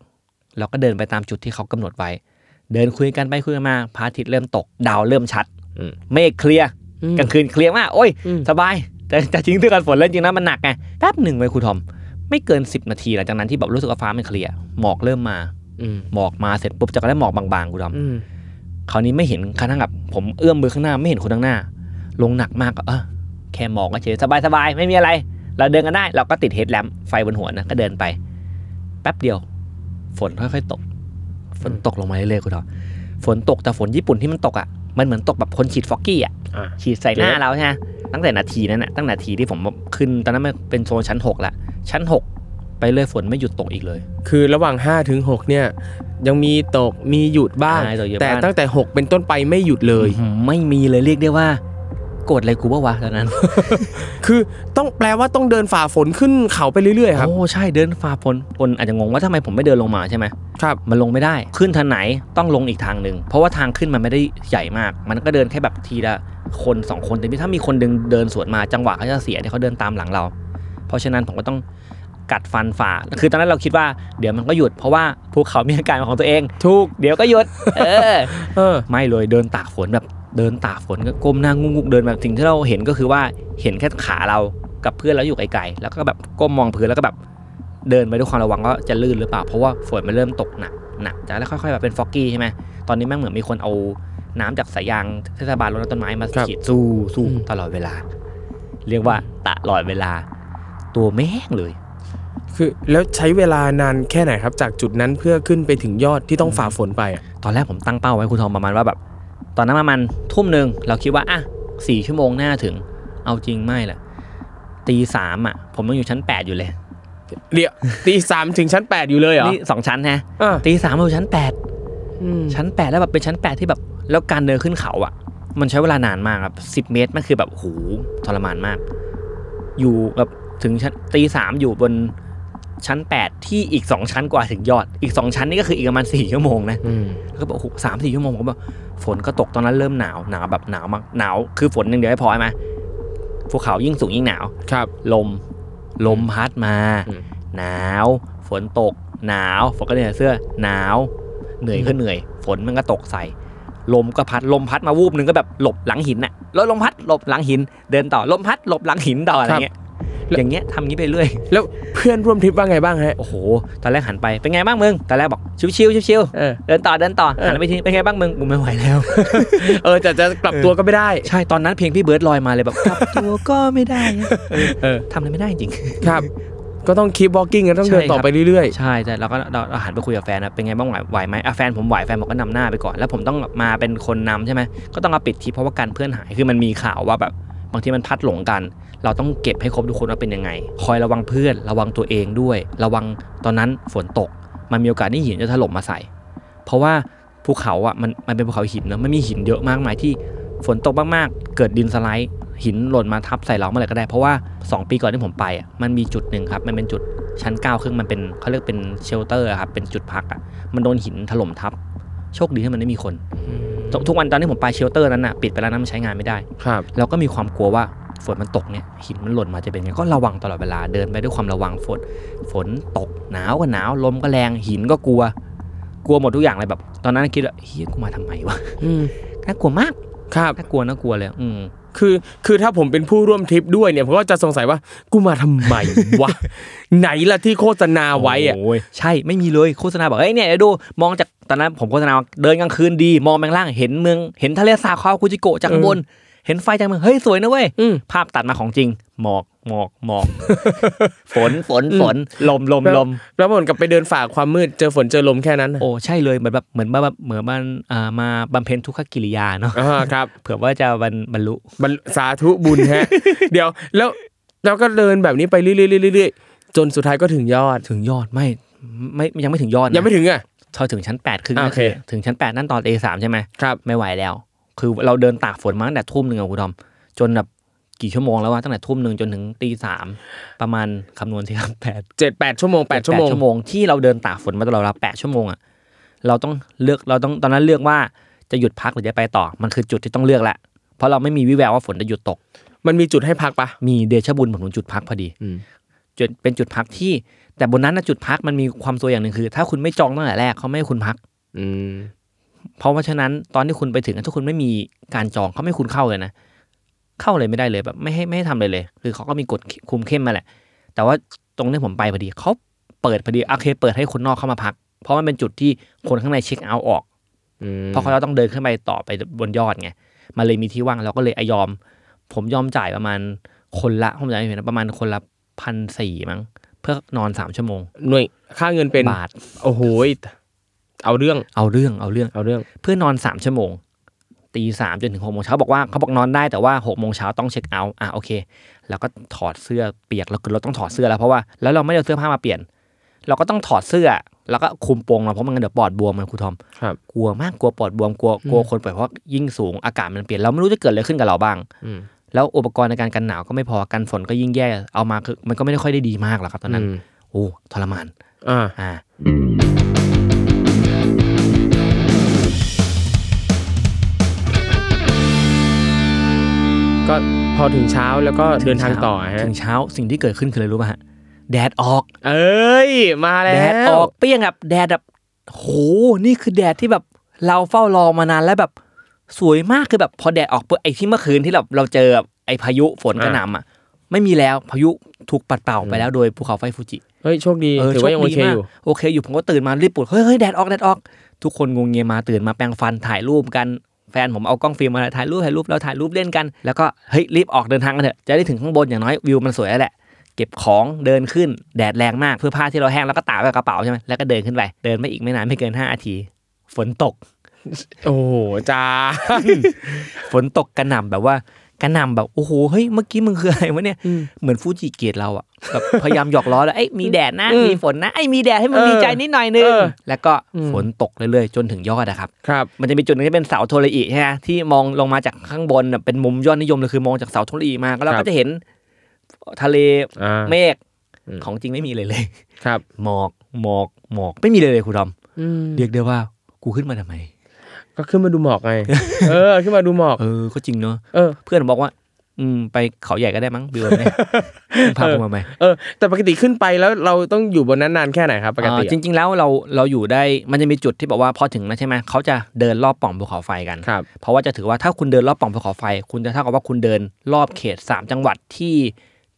S2: เราก็เดินไปตามจุดที่เขากำหนดไว้ เดินคุยกันไปคุยกันมาพระอาทิตย์เริ่มตก ดาวเริ่มชัด
S1: อืม
S2: เมฆเคลียร์
S1: อืม
S2: กลางคืนเคลียร์มากโอ้ย
S1: อืม
S2: สบาย แต่จะทิ้งเสื้อกันฝนเล่นจริงนะมันหนักไงแป๊บหนึ่งไปครูทอม ไม่เกิน 10 นาทีหลังจากนั้นที่แบบรู้สึกว่าฟ้ามันเคลียร์หมอกเริ่มมา
S1: อืม
S2: หมอกมาเสร็จปุ๊บจะก็ได้หมอกบางๆครูทอม
S1: อืม
S2: คราวนี้ไม่เห็นข้างกับผมเอื้อมมือข้างหน้าไม่เห็นคนข้างหน้า ลงหนักมากก็เออ แค่มองก็เฉยสบายสบายไม่มีอะไร เราเดินกันได้ เราก็ติดเฮดแลมป์ไฟบนหัวนะ ก็เดินไป แป๊บเดียว ฝนค่อยๆตก ฝนตกลงมาเรื่อยๆคุณทอฝนตกแต่ฝนญี่ปุ่นที่มันตกอะ มันเหมือนตกแบบคนฉีดฟอกกี้อะ
S1: อ่า
S2: ฉีดใส่หน้าเราใช่ไหมตั้งแต่นาทีนั้นน่ะตั้งนาทีที่ผมขึ้นตอนนั้นมันเป็นโซนชั้นหกละ ชั้นหกไปเรื่อยฝนไม่หยุดตกอีกเลย
S1: คือระหว่าง5ถึง6เนี่ยยังมีตกมีหยุดบ้าง
S2: ใช่ตกเยอะ
S1: แต่
S2: บ้าง
S1: ตั้งแต่ 6 เป็นต้นไปไม่หยุดเลย
S2: อื้อหือไม่มีเลยเรียกได้ว่าโกรธอะไรกูบ้าวะตอนนั้น
S1: คือต้องแปลว่าต้องเดินฝ่าฝนขึ้นเขาไปเรื่อยๆครับ
S2: โอ้ใช่เดินฝ่าฝนคนอาจจะงงว่าทำไมผมไม่เดินลงมาใช่ไหม
S1: ครับ
S2: มันลงไม่ได้ขึ้นทางไหนต้องลงอีกทางหนึ่งเพราะว่าทางขึ้นมันไม่ได้ใหญ่มาก มันก็เดินแค่แบบทีละคนสองคนแต่ถ้ามีคนดึงเดินสวนมาจังหวะเขาจะเสียที่เขาเดินตามหลังเรา เพราะฉะนั้นผมก็ต้องกัดฟันฝ่า คือตอนนั้นเราคิดว่าเดี๋ยวมันก็หยุดเพราะว่าภูเขามีอาการของตัวเอง
S1: ถูก
S2: เดี๋ยวก็หยุด เออ
S1: เออ
S2: ไม่เลยเดินตากฝนแบบ เดินตากฝนก็ก้มหน้างุกๆเดินแบบสิ่งที่เราเห็นก็คือว่าเห็นแค่ขาเรากับเพื่อนเราอยู่ไกลๆแล้วก็แบบก้มมองพื้นแล้วก็แบบเดินไปด้วยความระวังว่าจะลื่นหรือเปล่าเพราะว่าฝนมันเริ่มตกหนักหนักจากแล้วค่อยๆแบบเป็นฟอกกี้ใช่ไหมตอนนี้แม่งเหมือนมีคนเอาน้ำจากสายยางเทศบาลรดน้ำต้นไม้มา
S1: ครับ
S2: ฉีดสู้สู้
S1: อืม
S2: ตลอดเวลา เรียกว่าตลอดเวลา ตัวไม่แห้งเลย
S1: คือแล้วใช้เวลานานแค่ไหนครับ จากจุดนั้นเพื่อขึ้นไปถึงยอดที่ต้องฝ่าฝนไปอะ
S2: ตอนแรกผมตั้งเป้าไว้คุณทอมประมาณว่าแบบ ตอนนั้นประมาณทุ่มหนึ่งเราคิดว่าอะสี่ชั่วโมงหน้าถึง เอาจริงไม่แหละตีสามอะ ผมยังอยู่ชั้นแปดอยู่เลย
S1: เดี๋ยวตีสามถึงชั้น8อยู่เลยเหรอ
S2: นี่สองชั้นนะ
S1: อ่า
S2: ตีสามเราอยู่ชั้นแปด
S1: อืม
S2: ชั้นแปดแล้วแบบเป็นชั้นแปดที่แบบ แล้วการเดินขึ้นเขาอะ มันใช้เวลานานมากครับสิบเมตรมันคือแบบโหทรมานมาก อยู่แบบถึงชั้นตีสามอยู่บน ชั้นแปดที่อีกสองชั้นกว่าถึงยอด อีกสองชั้นนี่ก็คืออีกประมาณสี่ชั่วโมงนะ
S1: อืม
S2: แล้วก็บอกโอ้โหสามสี่ชั่วโมงผมก็แบบฝนก็ตกตอนนั้นเริ่มหนาวหนาวแบบหนาวมากหนาวคือฝนอย่างเดียวไม่พอใช่ไหมภูเขายิ่งสูงยิ่งหนาว
S1: ครับ
S2: ลมลมพัดมา
S1: อืม
S2: หนาว ฝนตก หนาวฝนก็เหนื่อยเสื้อหนาว เหนื่อยก็เหนื่อย ฝนมันก็ตกใส่ลมก็พัดลมพัดมาวูบหนึ่งก็แบบหลบหลังหินน่ะแล้วลมพัดหลบหลังหิน เดินต่อลมพัดหลบหลังหินต่ออะไรเงี้ย อย่างเงี้ยทำงี้ไปเรื่อย
S1: แล้วเพื่อนร่วมทริปว่าไงบ้างฮะ
S2: โอ้โห ตอนแรกหันไป เป็นไงบ้างมึง ตอนแรกบอกชิวๆชิว
S1: เออ
S2: ๆเดินต่อเดินต่อ
S1: เออ
S2: หันไปทีเป็นไงบ้างมึง กูไม่ไหวแล้ว
S1: เออจะจะกลับตัวก็ไม่ได้
S2: ใช่ ตอนนั้นเพลงพี่เบิร์ดลอยมาเลยแบบกลับตัวก็ไม่ได้อะเออ
S1: เออ
S2: ทำอะไรไม่ได้จริง
S1: ครับ ก็ต้องคีบ walking กันต้อง
S2: ใช่
S1: เดินต่อ
S2: ครับ
S1: ไปเรื่อย
S2: ใช่แต่เราก็เราเราหันไปคุยกับแฟนนะเป็นไงบ้างไหวไหวไหมอะแฟนผมไหวแฟนบอกก็นำหน้าไปก่อน แล้วผมต้องมาเป็นคนนำใช่ไหมก็ต้องเอาปิดทริปเพราะว่าการเพื่อนหายคือมันมีข่าวว่าแบบบางทีมันพัดหลงกัน เราต้องเก็บให้ครบทุกคนว่าเป็นยังไง คอยระวังเพื่อนระวังตัวเองด้วย ระวังตอนนั้นฝนตก มันมีโอกาสที่หินจะถล่มมาใส่ เพราะว่าภูเขาอะมันมันเป็นภูเขาหินเนอะมันมีหินเยอะมากมายที่ฝนตกมากๆ เกิดดินสไลด์หินหล่นมาทับใส่เราเมื่อไหร่ก็ได้ เพราะว่า 2 ปีก่อนที่ผมไปอะมันมีจุดหนึ่งครับ มันเป็นจุดชั้น 9 เก้าครึ่งมันเป็นเขาเรียกเป็น shelter อะครับเป็นจุดพักอะมันโดนหินถล่มทับ โชคดีที่มันไม่มีคน
S1: ๆ
S2: ทุกทุกวันตอนที่ผมไป shelter นั้นอะปิดไปแล้วนะมันใช้งานไม่ได้
S1: ครับ
S2: เราก็มีความกลัวว่า ฝนมันตกเนี่ยหินมันหล่นมาจะเป็นไงก็ระวังตลอดเวลาเดินไปด้วยความระวังฝน ฝนตกหนาวก็หนาวลมก็แรงหินก็กลัว กลัวหมดทุกอย่างเลยแบบ ตอนนั้นคิดว่าเฮียกูมาทำไมวะ
S1: อืม
S2: น่ากลัวมาก
S1: ครับ
S2: น่ากลัวน่ากลัวเลย อืม
S1: คือคือถ้าผมเป็นผู้ร่วมทริปด้วยเนี่ยผมก็จะสงสัยว่ากูมาทำไมวะไหนล่ะที่โฆษณาไว้อะ
S2: โอ้ยใช่ไม่มีเลยโฆษณาบอกเอ้ยเนี่ยเดี๋ยวดูมองจากตอนนั้นผมโฆษณาว่าเดินกลางคืนดี มองแมงล่างเห็นเมืองเห็นทะเลสาบคาวคุจิโกะจากข้างบน เห็นไฟจากเมืองเฮ้ยสวยนะเว้ย
S1: อืม
S2: ภาพตัดมาของจริง หมอกหมอกหมอกฝนฝนฝนลมลมลม
S1: แล้วผมกลับไปเดินฝ่าความมืดเจอฝนเจอลมแค่นั้นน่ะ
S2: โอ้ใช่เลยเหมือนแบบเหมือนมาแบบเหมือนมันอ่ามาบำเพ็ญทุกขกิริยาเนาะ
S1: อ่าครับ
S2: เผื่อว่าจะบรรบรรลุ
S1: บรรสาธุบุญฮะ เดี๋ยวแล้วเราก็เดินแบบนี้ไปเรื่อยๆเรื่อยจนสุดท้ายก็ถึงยอด
S2: ถึงยอดไม่ไม่ยังไม่ถึงยอดนะ
S1: ยังไม่ถึงอะ
S2: พอถึงชั้นแปดครึ่ง
S1: อ่า
S2: ก็
S1: โอเค
S2: คือถึงชั้นแปดนั่นตอนเอสามใช่ไหม
S1: ครับ
S2: ไม่ไหวแล้ว คือเราเดินตากฝนมาตั้งแต่ทุ่มหนึ่งอะคุณทอม จนแบบกี่ชั่วโมงแล้ววะตั้งแต่ทุ่มหนึ่งจนถึงตีสามประมาณคำนวณสิครับแปด
S1: เจ็ดแปดชั่วโมงแปดชั่วโมง
S2: ชั่วโมงที่เราเดินตากฝนมาตลอดเวลาแปดชั่วโมงอะเราต้องเลือกเราต้องตอนนั้นเลือกว่าจะหยุดพักหรือจะไปต่อ มันคือจุดที่ต้องเลือกแหละ เพราะเราไม่มีวิแววว่าฝนจะหยุดตก
S1: มันมีจุดให้พักปะ
S2: มีเดชะบุญผมถึงจุดพักพอดี
S1: อืม
S2: จุดเป็นจุดพักที่ แต่บนนั้นนะจุดพักมันมีความซวยอย่างหนึ่งคือ ถ้าคุณไม่จองตั้งแต่แรกเขาไม่ให้คุณพัก
S1: อืม
S2: เพราะว่าฉะนั้นตอนที่คุณไปถึงถ้าคุณไม่มีการจองเขาไม่ให้คุณเข้าเลยนะ เข้าเลยไม่ได้เลยแบบไม่ให้ไม่ให้ทำเลยเลย คือเขาก็มีกฎคุมเข้มมาแหละ แต่ว่าตรงที่ผมไปพอดีเขาเปิดพอดีโอเคเปิดให้คนนอกเข้ามาพัก เพราะมันเป็นจุดที่คนข้างในเช็คเอาท์ออก
S1: อืม
S2: เพราะเขาจะต้องเดินขึ้นไปต่อไปบนยอดไงมันเลยมีที่ว่างเราก็เลยอยอม ผมยอมจ่ายประมาณคนละผมจำไม่ผิดนะประมาณคนละพันสี่มั้งเพื่อนอนสามชั่วโมง
S1: หน่วยค่าเงินเป็น
S2: บาท
S1: โอ้โหย เอาเรื่อง
S2: เอาเรื่องเอาเรื่อง
S1: เอาเรื่อง
S2: เพื่อนอนสามชั่วโมงตีสามจนถึงหกโมงเช้าบอกว่าเขาบอกนอนได้แต่ว่าหกโมงเช้าต้องเช็คเอาท์อะโอเค แล้วก็ถอดเสื้อเปียกแล้วคือเราต้องถอดเสื้อแล้วเพราะว่าแล้วเราไม่ได้เอาเสื้อผ้ามาเปลี่ยน เราก็ต้องถอดเสื้อแล้วก็คลุมโปงเราเพราะมันงั้นเดี๋ยวปอดบวมมันครูทอม
S1: ครับ
S2: กลัวมากกลัวปอดบวมกลัวกลัวคนป่วยเพราะยิ่งสูงอากาศมันเปลี่ยนเราไม่รู้จะเกิดอะไรขึ้นกับเราบ้าง
S1: อืม
S2: แล้วอุปกรณ์ในการกันหนาวก็ไม่พอกันฝนก็ยิ่งแย่เอามาคือมันก็ไม่ได้ค่อยได้ดีมากหรอกครับตอนนั้น
S1: อืม
S2: โอ้ทรมาน
S1: อ่า
S2: อ่า
S1: ก็พอถึงเช้าแล้วก็เดินทางต่อฮะ
S2: ถึงเช้าสิ่งที่เกิดขึ้นคืออะไรรู้ป่ะฮะแดดออก
S1: เอ้ย มาแล้ว
S2: แดดออกเปรี้ยงแบบแดดแบบโหนี่คือแดดที่แบบเราเฝ้ารอมานานแล้วแบบสวยมากคือแบบพอแดดออกปุ๊บไอ้ที่เมื่อคืนที่เราเราเจอแบบไอ้พายุฝนกระหน่ำอะไม่มีแล้วพายุถูกปัดเป่าไปแล้วโดยภูเขาไฟฟูจิ
S1: เฮ้ยโชคดี
S2: เออ
S1: ถือว่ายังโอเค
S2: โชดีมก
S1: อยู่
S2: โอเคอยู่ผมก็ตื่นมารีบปลุกเฮ้ยเฮ้ยแดดออกแดดออก ทุกคนงงเงียมาตื่นมาแปรงฟันถ่ายรูปกันแฟนผมเอากล้องฟิล์มมาถ่ายรูปถ่ายรูปเราถ่ายรูปเล่นกัน แล้วก็เฮ้ยรีบออกเดินทางกันเถอะจะได้ถึงข้างบนอย่างน้อยวิวมันสวยแล้วแหละเก็บของเดินขึ้นแดดแรงมากเพื่อผ้าที่เราแห้งแล้วก็ตากไว้กับกระเป๋าใช่ไหมแล้วก็เดินขึ้นไปเดินไม่อีกไม่นานไม่เกินห้านาที ฝนตก
S1: โอ้โหจ้า
S2: ฝนตกกระหน่ำแบบว่า กระหน่ำแบบโอ้โหเฮ้ยเมื่อกี้มึงคืออะไรวะเนี่ย
S1: อืม
S2: เหมือนฟูจิเกตเราอะแบบพยายามหยอกล้อแล้วเอ้ยมีแดดนะ
S1: อืม
S2: มีฝนนะไอ้ยมีแดดให้มึง
S1: เออ
S2: ดีใจนิดหน่อยนึง
S1: เออ
S2: แล้วก็
S1: อืม
S2: ฝนตกเรื่อยๆจนถึงยอดอะครับ
S1: ครับ
S2: มันจะมีจุดหนึงที่เป็นเสาโทรอิใช่ไหมที่มองลงมาจากข้างบนน่ะเป็นมุมยอดนิยมเลยคือมองจากเสาโทรอิมาก็เรา
S1: ครั
S2: ก็
S1: บ
S2: จะเห็นทะเล
S1: อ่า
S2: เมฆ
S1: อืม
S2: ของจริงไม่มีเลยเลย
S1: ครับ
S2: หมอกหมอกหมอกไม่มีเลยเลยครูดอม
S1: อืม
S2: เรียกได้ว่ากูขึ้นมาทำไม
S1: ก็ขึ้นมาดูหมอกไง เออ ขึ้นมาดูหมอก
S2: เออ ก็จริงเนอะ
S1: เออ
S2: เพื่อนบอกว่า อืม ไปเขาใหญ่ก็ได้มั้งบิวเนี่ยพาผมมาไหม
S1: เออ แต่ปกติขึ้นไปแล้วเราต้องอยู่บนนั้นนานแค่ไหนครับปกติ
S2: อ่าจริง ๆ แล้วเราเราอยู่ได้ มันจะมีจุดที่บอกว่าพอถึงแล้วใช่ไหมเขาจะเดินรอบปล่องภูเขาไฟกัน
S1: ครับ
S2: เพราะว่าจะถือว่าถ้าคุณเดินรอบปล่องภูเขาไฟ คุณจะเท่ากับว่าคุณเดินรอบเขตสามจังหวัดที่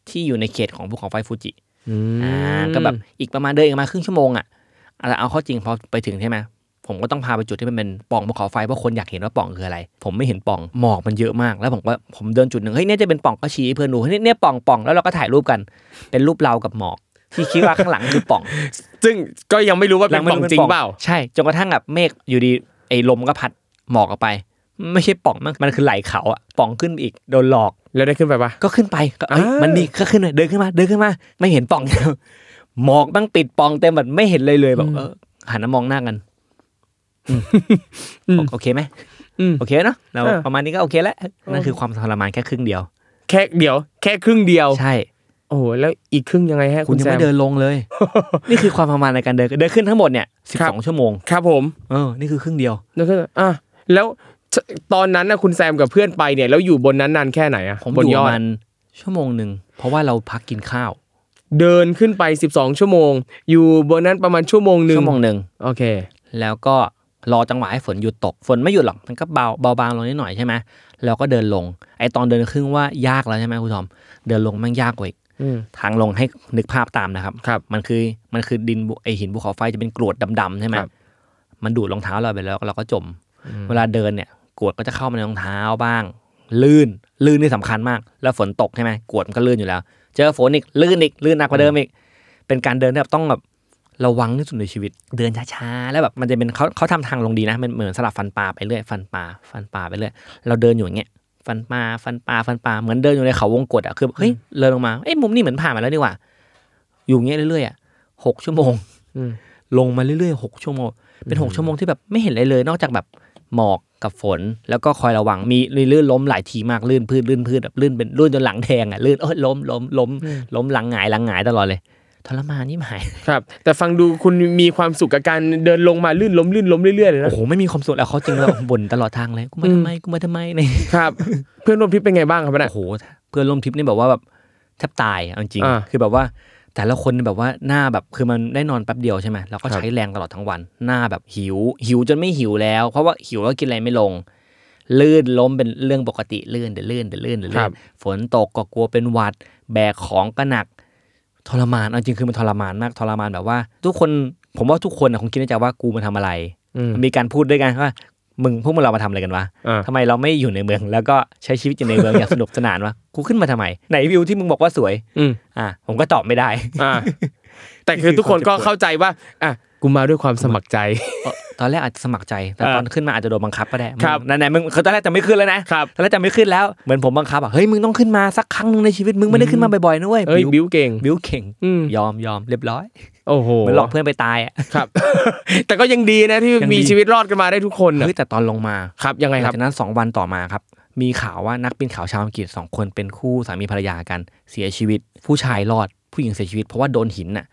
S2: ที่อยู่ในเขตของภูเขาไฟฟูจิ
S1: อืม
S2: อ่า ก็แบบอีกประมาณเดินอีกประมาณครึ่งชั่วโมงอะเอาเอาเข้าจริงพอไปถึงใช่ไหม ผมก็ต้องพาไปจุดที่มันเป็นปล่องภูเขาไฟเพราะคนอยากเห็นว่าปล่องคืออะไร ผมไม่เห็นปล่องหมอกมันเยอะมาก แล้วผมก็ผมเดินจุดหนึ่งเฮ้ยเนี่ยจะเป็นปล่องก็ชี้ให้เพื่อนดูเฮ้ยเนี่ยปล่องปล่องแล้วเราก็ถ่ายรูปกัน เป็นรูปเรากับหมอกที่คิดว่าข้างหลังคือปล่อง
S1: ซึ่งก็ยังไม่รู้ว่าเป็นปล่องจริงเปล่า
S2: ใช่จนกระทั่งแบบเมฆอยู่ดีไอ้ลมก็พัดหมอกออกไป ไม่ใช่ปล่องมันมันคือไหลเขาอะปล่องขึ้นอีกโดนหลอก
S1: แล้วได้ขึ้นไปปะ
S2: ก็ขึ้นไปก็เอ้ย
S1: อ่ามั
S2: มันมีก็ขึ้นเลยเดินขึ้นมาเดินขึ้นมา ไม่เห็นปล่องหมอกบ้างปิดปล่องเต็มแบบไม่เห็นเลยเลยแบบเออหันมามองหน้ากันอืม โอเคไหม
S1: อืม
S2: โอเคเนาะเรา
S1: เออ
S2: ประมาณนี้ก็โอเคแล้วนั่นคือความทรมานแค่ครึ่งเดียว
S1: แค่เดียว แค่ครึ่งเดียว
S2: ใช่
S1: โอ้โหแล้วอีกครึ่งยังไงฮะ
S2: คุ
S1: คุณณ
S2: ยัง
S1: แซม
S2: ไม่เดินลงเลย นี่คือความทรมานในการเดินเดินขึ้นทั้งหมดเนี่ยสิบ
S1: ครั
S2: ส
S1: บ
S2: องชั่วโมง
S1: ครับผม
S2: เออนี่คือครึ่งเดียว
S1: แล้วก็อะแล้วตอนนั้นนะคุณแซมกับเพื่อนไปเนี่ยแล้วอยู่บนนั้นนานแค่ไหนอะ
S2: ผม
S1: บน
S2: อยู่
S1: ย
S2: ป
S1: อ
S2: ระ
S1: ด
S2: มาณชั่วโมงหนึ่งเพราะว่าเราพักกินข้าว
S1: เดินขึ้นไป 12 ชั่วโมง อยู่บนนั้นประมาณชั่วโมงหนึ่ง
S2: ชั่วโมงหนึ่ง
S1: โอเค
S2: แล้วก็ รอจังหวะให้ฝนหยุดตก ฝนไม่หยุดหรอกมันก็เบาเบาบางลงนิดหน่อยใช่ไหมแล้วก็เดินลง ไอตอนเดินครึ่งว่ายากแล้วใช่ไหมคุณทอม เดินลงแมันยากกว่าอีก
S1: อืม
S2: ทางลงให้นึกภาพตามนะครับ
S1: ครับ
S2: มันคือมันคือดินบุไอหินภูเขาไฟจะเป็นกรวดดำๆใช่ไหม
S1: ครับ
S2: มันดูดรองเท้าเราไปแล้วเราก็จม
S1: อืม
S2: เวลาเดินเนี่ยกรวดก็จะเข้ามาในรองเท้าบ้าง ลื่นลื่นนี่สำคัญมาก แล้วฝนตกใช่ไหมกรวดมันก็ลื่นอยู่แล้ว เจอฝนอีกลื่นอีกลื่นหนักกว่าเดิมอีกเป็นการเดินที่แบบต้องแบบ ระวังที่สุดในชีวิต เดินช้าๆแล้วแบบมันจะเป็นเขาเขาทำทางลงดีนะมันเหมือนสลับฟันปลาไปเรื่อยฟันปลาฟันปลาไปเรื่อยเราเดินอยู่อย่างเงี้ยฟันปลาฟันปลาฟันปลาเหมือนเดินอยู่ในเขาวงกตอะคือเฮ้ยเดินลงมาเอ้ยมุมนี้เหมือนผ่านมาแล้วนี่หว่า อยู่อย่างเงี้ยเรื่อยๆอะหกชั่วโมง
S1: อืม
S2: ลงมาเรื่อยๆหกชั่วโมง เป็นหกชั่วโมงที่แบบไม่เห็นอะไรเลย นอกจากแบบหมอกกับฝน แล้วก็คอยระวังมีลื่นล้มหลายทีมากลื่นพืชลื่นพืชแบบลื่นเป็นลื่นจนหลังแทงอะลื่นโอ้ยล้มล้มล้มล้มหลังหงายหลังหงายตลอดเลย ทรมานนี่หมาย
S1: ครับ แต่ฟังดูคุณมีความสุขกับการเดินลงมาลื่นล้มลื่นล้มเรื่อยๆเลยนะ
S2: โอ้โหไม่มีความสุขแล้วเขาจริงแล้วบ่นตลอดทางเลยกูมาทำไมกูมาทำไมเนี่ย
S1: ครับ เพื่อนร่วมทริปเป็นไงบ้างครับเนี่ย
S2: โอ้โหเพื่อนร่วมทริปนี่แบบว่าแบบแทบตายเอาจริง
S1: อ่า
S2: คือแบบว่าแต่ละคนแบบว่าหน้าแบบคือมันได้นอนแป๊บเดียวใช่ไหมแล้วก็
S1: ครับ
S2: ใช้แรงตลอดทั้งวัน หน้าแบบหิว หิวจนไม่หิวแล้ว เพราะว่าหิวแล้วกินอะไรไม่ลง ลื่นล้มเป็นเรื่องปกติลื่นเดี๋ยวลื่นเดี๋ยวลื่นเดี๋ยว
S1: ครั
S2: ลื่
S1: บ
S2: นฝนตกก็กลัวเป็นหวัด แบกของก็หนัก ทรมานเอาจริงคือมันทรมานมากทรมานแบบว่า ทุกคนผมว่าทุกคนนะคงคิดในใจว่ากูมาทำอะไร
S1: อืม
S2: มีการพูดด้วยกันว่ามึงพวกมึงเรามาทำอะไรกันวะ
S1: อ่า
S2: ทำไมเราไม่อยู่ในเมือง แล้วก็ใช้ชีวิตอยู่ในเมืองอย่างสนุกสนานวะกูขึ้นมาทำไมไหนวิวที่มึงบอกว่าสวย
S1: อืม
S2: อะผมก็ตอบไม่ได้
S1: อ่าแต่คือทุกคนก็เข้าใจว่าอะ กูมาด้วยความสมัครใจ
S2: ตอนแรกอาจจะสมัครใจ แต่
S1: อ่า
S2: ตอนขึ้นมาอาจจะโดนบังคับก็ได้
S1: ครับ
S2: นั่นแหละมึงคือตอนแรกจะไม่ขึ้นแล้วนะครับตอนแรกจะไม่ขึ้นแล้ว เหมือนผมบังคับอะ เฮ้ย มึงต้องขึ้นมาสักครั้งหนึ่งในชีวิต มึงไม่ได้ขึ้นมาบ่อยๆนะเว้ย
S1: เอ้ย
S2: บิ้ว
S1: บิ้วเก่ง
S2: บิ้วเข่ง
S1: อืม
S2: ยอมยอมเรียบร้อย
S1: โอ้โห
S2: เหมือนหลอกเพื่อนไปตายอะ
S1: ครับ แต่ก็ยังดีนะที่
S2: ยังดี
S1: มีชีวิตรอดกันมาได้ทุกคนนะ
S2: เฮ้ยแต่ตอนลงมา
S1: ครับ ยังไง
S2: ห
S1: ค
S2: ลั
S1: รับ
S2: งจากนั้นสองวันต่อมาครับ มีข่าวว่านักบินข่าวชาวอังกฤษสองคนเป็นคู่สามีภรรยากัน เสียชีวิต ผู้ชายรอด ผู้หญิงเสียชีวิตเพราะว่าโดนหินน่ะ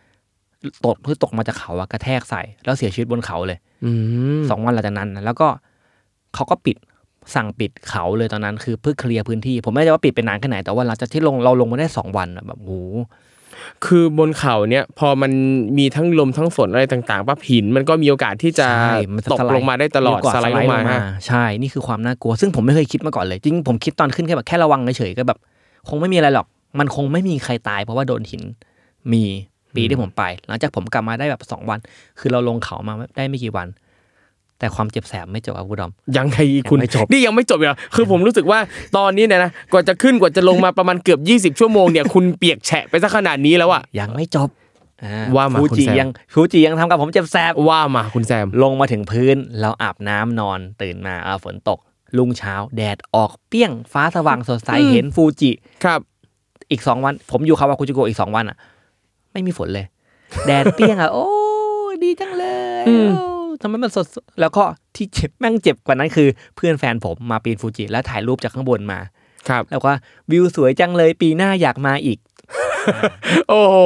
S2: ตกเพื่อตกมาจากเขาอะกระแทกใส่ แล้วเสียชีวิตบนเขาเลย
S1: อืม
S2: สองวันหลังจากนั้นนะแล้วก็เขาก็ปิดสั่งปิดเขาเลยตอนนั้นคือเพื่อเคลียร์พื้นที่ ผมไม่แน่ใจว่าปิดเป็นนานแค่ไหนแต่ว่าหลังจากที่ลงเราลงมาได้สองวันอะแบบโอ้โห
S1: คือบนเขาเนี่ยพอมันมีทั้งลมทั้งฝนอะไรต่างๆปั๊บหินมันก็มีโอกาสที่จะ
S2: ใช่มันจะ
S1: ตก
S2: สได์
S1: ลงมาได้ตลอด
S2: เร็วกว่า
S1: สไลด์ลงมาฮะ
S2: ใช่นี่คือความน่ากลัว ซึ่งผมไม่เคยคิดมาก่อนเลย จริงผมคิดตอนขึ้นแค่แบบแค่ระวังเฉยๆก็แบบ คงไม่มีอะไรหรอก มันคงไม่มีใครตายเพราะว่าโดนหินมี ปีที่ผมไป หลังจากผมกลับมาได้แบบสองวัน คือเราลงเขามาได้ไม่กี่วัน แต่ความเจ็บแสบไม่จบครับคุณดอม
S1: ยังไงคุณ
S2: ยังไม่จบ
S1: นี่ยังไม่จบอีกเหรอคือผมรู้สึกว่าตอนนี้เนี่ยนะกว่าจะขึ้นกว่าจะลงมาประมาณเกือบ 20 ชั่วโมงเนี่ยคุณเปียกแฉะไปซะขนาดนี้แล้วอะ
S2: ยังไม่จบอ่
S1: ว่ามา
S2: ฟู
S1: คุณ
S2: จิ
S1: แซม
S2: ยังฟูจิยังทำกับผมเจ็บแสบ
S1: ว่ามาคุณแซม
S2: ลงมาถึงพื้นเราอาบน้ำนอนตื่นมาอ่าฝนตกลุงเช้า แดดออกเปี้ยงฟ้าสว่างสดใส
S1: อืม
S2: เห็นฟูจิ
S1: ครับ
S2: อีกสองวัน ผมอยู่คาวาคุจิโกะอีกสองวันอะ ไม่มีฝนเลย แดดเปรี้ยงอะโอ้ดีจังเลย
S1: อืม
S2: โอ้ทำไมมันสดแล้วก็ที่เจ็บแม่งเจ็บกว่านั้นคือ เพื่อนแฟนผมมาปีนฟูจิแล้วถ่ายรูปจากข้างบนมา
S1: ครับ
S2: แล้วก็วิวสวยจังเลยปีหน้าอยากมาอีก
S1: โอ้โห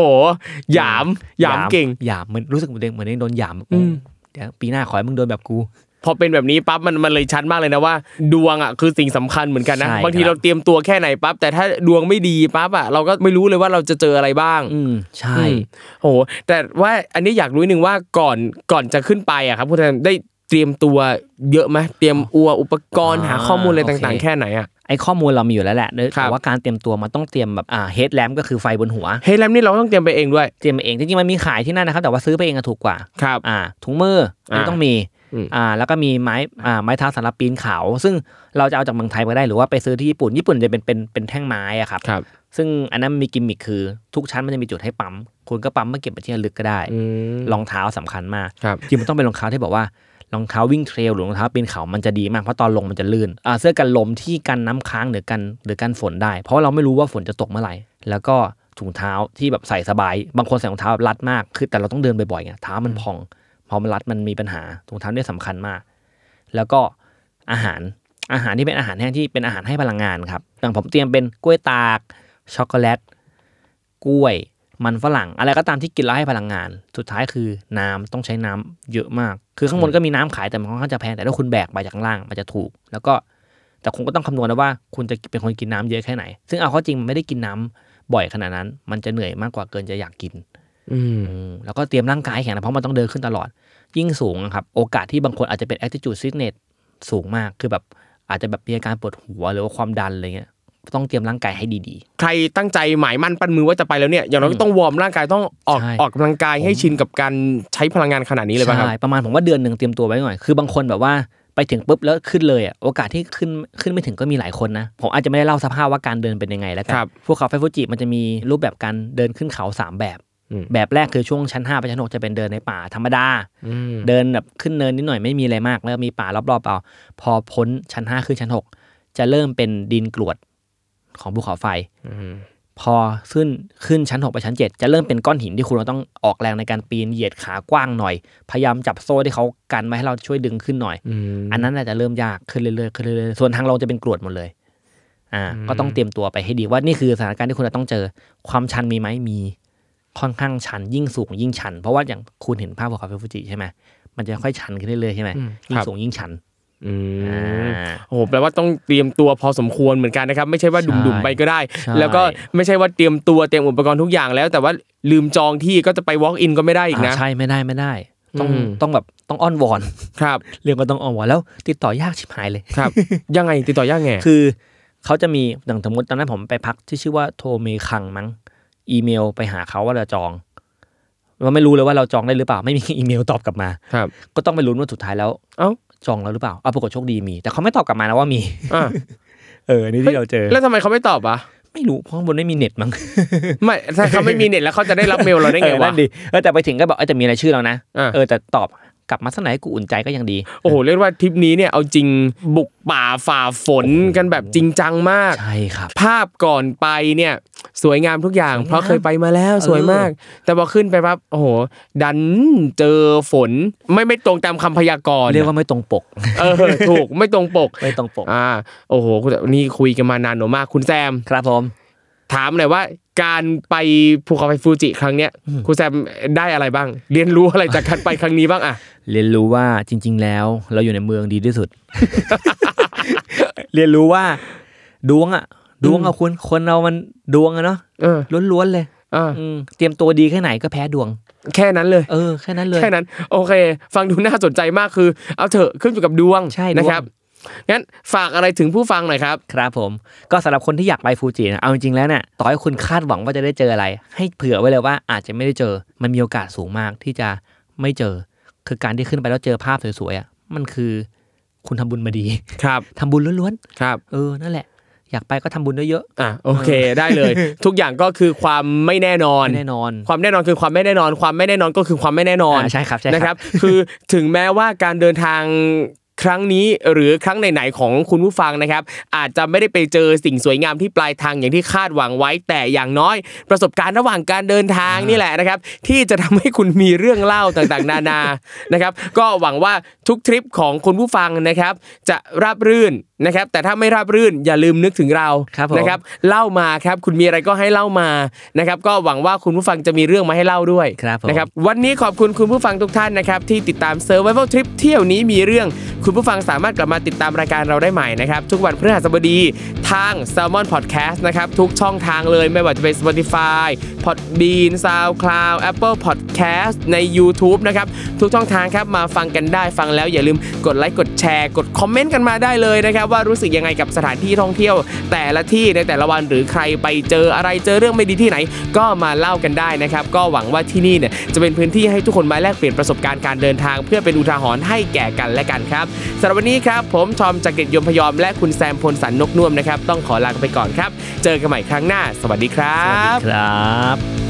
S1: หยามหยามเก่ง
S2: หยามเหมือนรู้สึกเหมือนเองเหมือนเองโดนหยาม
S1: อืม
S2: เดี๋ยวปีหน้าขอให้มึงโดนแบบกู
S1: พอเป็นแบบนี้ปั๊บมันมันเลยชัดมากเลยนะว่า ดวงอะคือสิ่งสำคัญเหมือนกันนะ
S2: ใช่
S1: บางที
S2: ครับ
S1: เราเตรียมตัวแค่ไหนปั๊บแต่ถ้าดวงไม่ดีปั๊บอะเราก็ไม่รู้เลยว่าเราจะเจออะไรบ้าง
S2: อืมใช่
S1: อืมโอ้โหแต่ว่าอันนี้อยากรู้นิดนึงว่าก่อนก่อนจะขึ้นไปอะครับคุณแทนได้เตรียมตัวเยอะไหมเตรียมอัวอุปกรณ์หาข้อมูลอะไรต่างๆ แค่ไหนอะ
S2: ไอ้ข้อมูลเรามีอยู่แล้วแหละ
S1: ครั
S2: แต่
S1: บ
S2: ว่าการเตรียมตัวมันต้องเตรียมแบบอ่าเฮดแลมก็คือไฟบนหัว
S1: เฮ้ยแล้วนี่เราต้องเตรียมไปเองด้วย
S2: เตรียมเองจริงๆมันมีขายที่นั่นนะครับแต่ว่าซื้อไปเองอะถูกกว่า
S1: ครับ
S2: อ่าถุงมืออันนี้
S1: อ่า
S2: ต้องมี
S1: อืม
S2: อ่าแล้วก็มีไม้อ่าไม้เท้าสำหรับปีนเขา ซึ่งเราจะเอาจากเมืองไทยไปได้หรือว่าไปซื้อที่ญี่ปุ่นญี่ปุ่นจะเป็นเป็นเป็นแท่งไม้อะครับ
S1: ครับ
S2: ซึ่งอันนั้นมีกิมมิคคือทุกชั้นมันจะมีจุดให้ปั๊มคุณก็ปั๊มมาเก็บไปที่ระลึกก็ได้
S1: อืม
S2: รองเท้าสำคัญมาก
S1: ครับ
S2: จริงมันต้องเป็นรองเท้าที่บอกว่ารองเท้าวิ่งเทรลหรือรองเท้าปีนเขามันจะดีมากเพราะตอนลงมันจะลื่นอ่าเสื้อกันลมที่กันน้ำค้างหรือกันหรือกันฝนได้ เพราะว่าเราไม่รู้ว่าฝนจะตกเมื่อไหร่แล้วก็ถุงเท้าที่แบบใส่สบาย บางคนใส่รองเท้ารัดมาก คือแต่เราต้องเดินบ่อยๆไงเท้ามันพอง พอมันรัดมันมีปัญหาถุงเท้าเนี่ยสำคัญมาก แล้วก็อาหารอาหารที่เป็นอาหารแห้งที่เป็นอาหารให้พลังงานครับอย่างผมเตรียมเป็นกล้วยตากช็อกโกแลตกล้วยมันฝรั่ง อะไรก็ตามที่กินแล้วให้พลังงาน สุดท้ายคือน้ำต้องใช้น้ำเยอะมาก คือข้างบนก็มีน้ำขายแต่มันค่อนข้างจะแพงแต่ถ้าคุณแบกไปจากข้างล่างมันจะถูก แล้วก็แต่คุณก็ต้องคำนวณนะว่า คุณจะเป็นคนกินน้ำเยอะแค่ไหน ซึ่งเอาเข้อจริงมันไม่ได้กินน้ำบ่อยขนาดนั้น มันจะเหนื่อยมากกว่าเกินจะอยากกิน
S1: อืม
S2: อืมแล้วก็เตรียมร่างกายให้แข็งนะเพราะมันต้องเดินขึ้นตลอด ยิ่งสูงนะครับ โอกาสที่บางคนอาจจะเป็น attitude sickness สูงมากคือแบบอาจจะแบบมีอาการปวดหัวหรือว่าความดันอะไรเงี้ยต้องเตรียมร่างกายให้ดี
S1: ใครตั้งใจหมายมั่นปั้นมือว่าจะไปแล้วเนี่ย อย่างน้อยก็ต้องวอร์มร่างกายต้องออก
S2: ใช่
S1: ออกกำลังกายให้ชินกับการใช้พลังงานขนาดนี้
S2: ๆ
S1: เลยป่ะครับ
S2: ใช่ ประมาณผมว่าเดือนหนึ่งเตรียมตัวไว้หน่อย คือบางคนแบบว่าไปถึงปุ๊บแล้วขึ้นเลยอะ โอกาสที่ขึ้นขึ้นไม่ถึงก็มีหลายคนนะ ผมอาจจะไม่ได้เล่าสภาพว่าการเดินเป็นยังไงแล้วกั
S1: ครับ
S2: พวกเขาไฟฟูจิมันจะมีรูปแบบการเดินขึ้นเขาสามแบบ
S1: อืม
S2: แบบแรกคือช่วงชั้น5ไปชั้น6จะเป็นเดินในป่าธรรมดา
S1: อืม
S2: เดินแบบขึ้นเนินนิดหน่อยไม่มีอะไรมาก แล้วมีป่ารอบๆเอาพอพ้นชั้นห้าขึ้นชั้นหกจะเริ่มเป็นดินกรวดของภูเขาไฟ
S1: อืม
S2: พอขึ้นขึ้นชั้น 6 ไปชั้น 7 จะเริ่มเป็นก้อนหินที่คุณต้องออกแรงในการปีนเหยียดขากว้างหน่อย พยายามจับโซ่ที่เขากันไว้ให้เราช่วยดึงขึ้นหน่อย
S1: อืม
S2: อันนั้นอาจจะเริ่มยากขึ้นเรื่อยๆขึ้นเรื่อยๆส่วนทางลงจะเป็นกรวดหมดเลย อ่า
S1: อืม
S2: ก็ต้องเตรียมตัวไปให้ดีว่านี่คือสถานการณ์ที่คุณจะต้องเจอ ความชันมีไหมมี ค่อนข้างชันยิ่งสูงยิ่งชัน เพราะว่าอย่างคุณเห็นภาพภูเขาไฟฟูจิใช่ไหมมันจะค่อยชันขึ้นเรื่อยๆใช่ไหม
S1: อืม
S2: ยิ่
S1: ค
S2: ง
S1: รับ
S2: สูงยิ่งชัน
S1: อื
S2: อ่
S1: มาโอ้โหแปลว่าต้องเตรียมตัวพอสมควรเหมือนกันนะครับ ไม่ใช่ว่า
S2: ใช่
S1: ดุ่มๆไปก็ได้
S2: ใช่
S1: แล้วก็ไม่ใช่ว่าเตรียมตัวเตรียมอุปกรณ์ทุกอย่างแล้ว แต่ว่าลืมจองที่ก็จะไป walk in ก็ไม่ได้อีกนะ
S2: อ่าใช่ไม่ได้ไม่ได้ ต้อง
S1: อืม
S2: ต้องแบบต้องอ้อนวอน
S1: ครับ
S2: เรื่องก็ต้องอ้อนวอนแล้ว ติดต่อยากชิบหายเลย
S1: ครับ ยังไงติดต่อยากไง
S2: คือเขาจะมีอย่างสมมติตอนนั้นผมไปพักที่ชื่อว่าโทเมคังมั้ง อีเมลไปหาเขาว่าเราจองเราไม่รู้เลยว่าเราจองได้หรือเปล่าไม่มีอีเมลตอบกลับมา
S1: ครับ
S2: ก็ต้องไปลุ้นว่าสุดท้ายแล้ว
S1: เอ้า
S2: จองแล้วหรือเปล่าเอาปรากฏโชคดีมี แต่เขาไม่ตอบกลับมานะว่ามี
S1: อะ
S2: เออนี่ที่เราเจอ
S1: แล้วทำไมเขาไม่ตอบอะ
S2: ไม่รู้เพราะข้างบนไม่มีเน็ตมั้ง
S1: ไม่ถ้าเขาไม่มีเน็ตแล้วเขาจะได้รับเมลเราได้ไง
S2: เออ
S1: วะ
S2: นั่นดิเออแต่ไปถึงก็บอกเออแต่มีรายชื่อเรานะ
S1: อะ
S2: เออแต่ตอบ กลับมาสักไหนอยกูอุ่นใจก็ยังดี
S1: โอ้โหเรียกว่าทริปนี้เนี่ยเอาจริงบุกป่าฝ่าฝนกันแบบจริงจังมาก
S2: ใช่ครับ
S1: ภาพก่อนไปเนี่ยสวยงามทุกอย่าง
S2: สวยงาม
S1: เพราะเคยไปมาแล้ว
S2: เออ
S1: สวยมาก แต่พอขึ้นไปปั๊บโอ้โห ดันเจอฝนไม่ไม่ตรงตามคำพยากรณ์
S2: เรียกว่าไม่ตรงปก
S1: เออถูกไม่ตรงปก
S2: ไม่ตรงปก
S1: อ่าโอ้โหคุณนี่คุยกันมานานหนูมากคุณแซม
S2: ครับผม
S1: ถามหน่อยว่า การไปภูเขาไฟฟูจิครั้งเนี้ย
S2: อืม
S1: คุณแซมได้อะไรบ้าง เรียนรู้อะไรจากการไปครั้งนี้บ้างอะ
S2: เรียนรู้ว่าจริง ๆ แล้ว เราอยู่ในเมืองดีที่สุด เรียนรู้ว่า ดวงอะดวงอะคุณคนเรามันดวงอะเนาะ
S1: เออ
S2: ล้วนๆเลย
S1: อ่า
S2: อืมเตรียมตัวดีแค่ไหนก็แพ้ดวง
S1: แค่นั้นเลย
S2: เออ แค่นั้นเลย
S1: แค่นั้น โอเค ฟังดูน่าสนใจมากคือ เอาเถอะขึ้นอยู่กับดวง
S2: ใช่ดวง
S1: นะครับ งั้นฝากอะไรถึงผู้ฟังหน่อยครับ
S2: ครับผมก็สำหรับคนที่อยากไปฟูจินะเอาจริงๆแล้วเนี่ยต่อให้คุณคาดหวังว่าจะได้เจออะไร ให้เผื่อไว้เลยว่าอาจจะไม่ได้เจอ มันมีโอกาสสูงมากที่จะไม่เจอ คือการที่ขึ้นไปแล้วเจอภาพสวยๆอะมันคือคุณทำบุญมาดี
S1: ครับ
S2: ทำบุญล้วน
S1: ครับ
S2: ๆเออนั่นแหละ อยากไปก็ทำบุญเยอะ
S1: อะโอเคได้เลย ทุกอย่างก็คือความไม่แน่นอน
S2: ๆไม่แน่นอน
S1: ความแน่นอนคือความไม่แน่นอน ความไม่แน่นอนก็คือความไม่แน่นอน
S2: อ่าใช่ครับใช่
S1: นะครับ คือถึงแม้ว่าการเดินทาง ครั้งนี้หรือครั้งไหนๆของคุณผู้ฟังนะครับ อาจจะไม่ได้ไปเจอสิ่งสวยงามที่ปลายทางอย่างที่คาดหวังไว้ แต่อย่างน้อย ประสบการณ์ระหว่างการเดินทางนี่แหละนะครับ ที่จะทำให้คุณมีเรื่องเล่าต่างๆ นานานะครับ ก็หวังว่าทุกทริปของคุณผู้ฟังนะครับ จะราบรื่น นะครับแต่ถ้าไม่ราบรื่นอย่าลืมนึกถึงเรา
S2: ครับผม
S1: นะครับเล่ามาครับคุณมีอะไรก็ให้เล่ามานะครับก็หวังว่าคุณผู้ฟังจะมีเรื่องมาให้เล่าด้วย
S2: ครับผม
S1: นะครับวันนี้ขอบคุณคุณผู้ฟังทุกท่านนะครับที่ติดตาม Survival Trip เที่ยวนี้มีเรื่อง คุณผู้ฟังสามารถกลับมาติดตามรายการเราได้ใหม่นะครับทุกวันพฤหัสบดีทาง Salmon Podcast นะครับทุกช่องทางเลยไม่ว่าจะเป็น Spotify Podbean SoundCloud Apple Podcast ใน YouTube นะครับทุกช่องทางครับมาฟังกันได้ฟังแล้วอย่าลืมกดไลค์กดแชร์ กดคอมเมนต์กันมาได้เลยนะครับว่ารู้สึกยังไงกับสถานที่ท่องเที่ยว แต่ละที่ในแต่ละวันหรือใครไปเจออะไรเจอเรื่องไม่ดีที่ไหน ก็มาเล่ากันได้นะครับ ก็หวังว่าที่นี่เนี่ยจะเป็นพื้นที่ให้ทุกคนมาแลกเปลี่ยนประสบการณ์การเดินทาง เพื่อเป็นอุทาหรณ์ให้แก่กันและกันครับสำหรับวันนี้ครับผมทอมจากเกตยมพยอม และคุณแซมพลสันนกนุ่มนะครับต้องขอลาไปก่อนครับ เจอกันใหม่ครั้งหน้า สวัสดีครับ
S2: สวัสดีครับ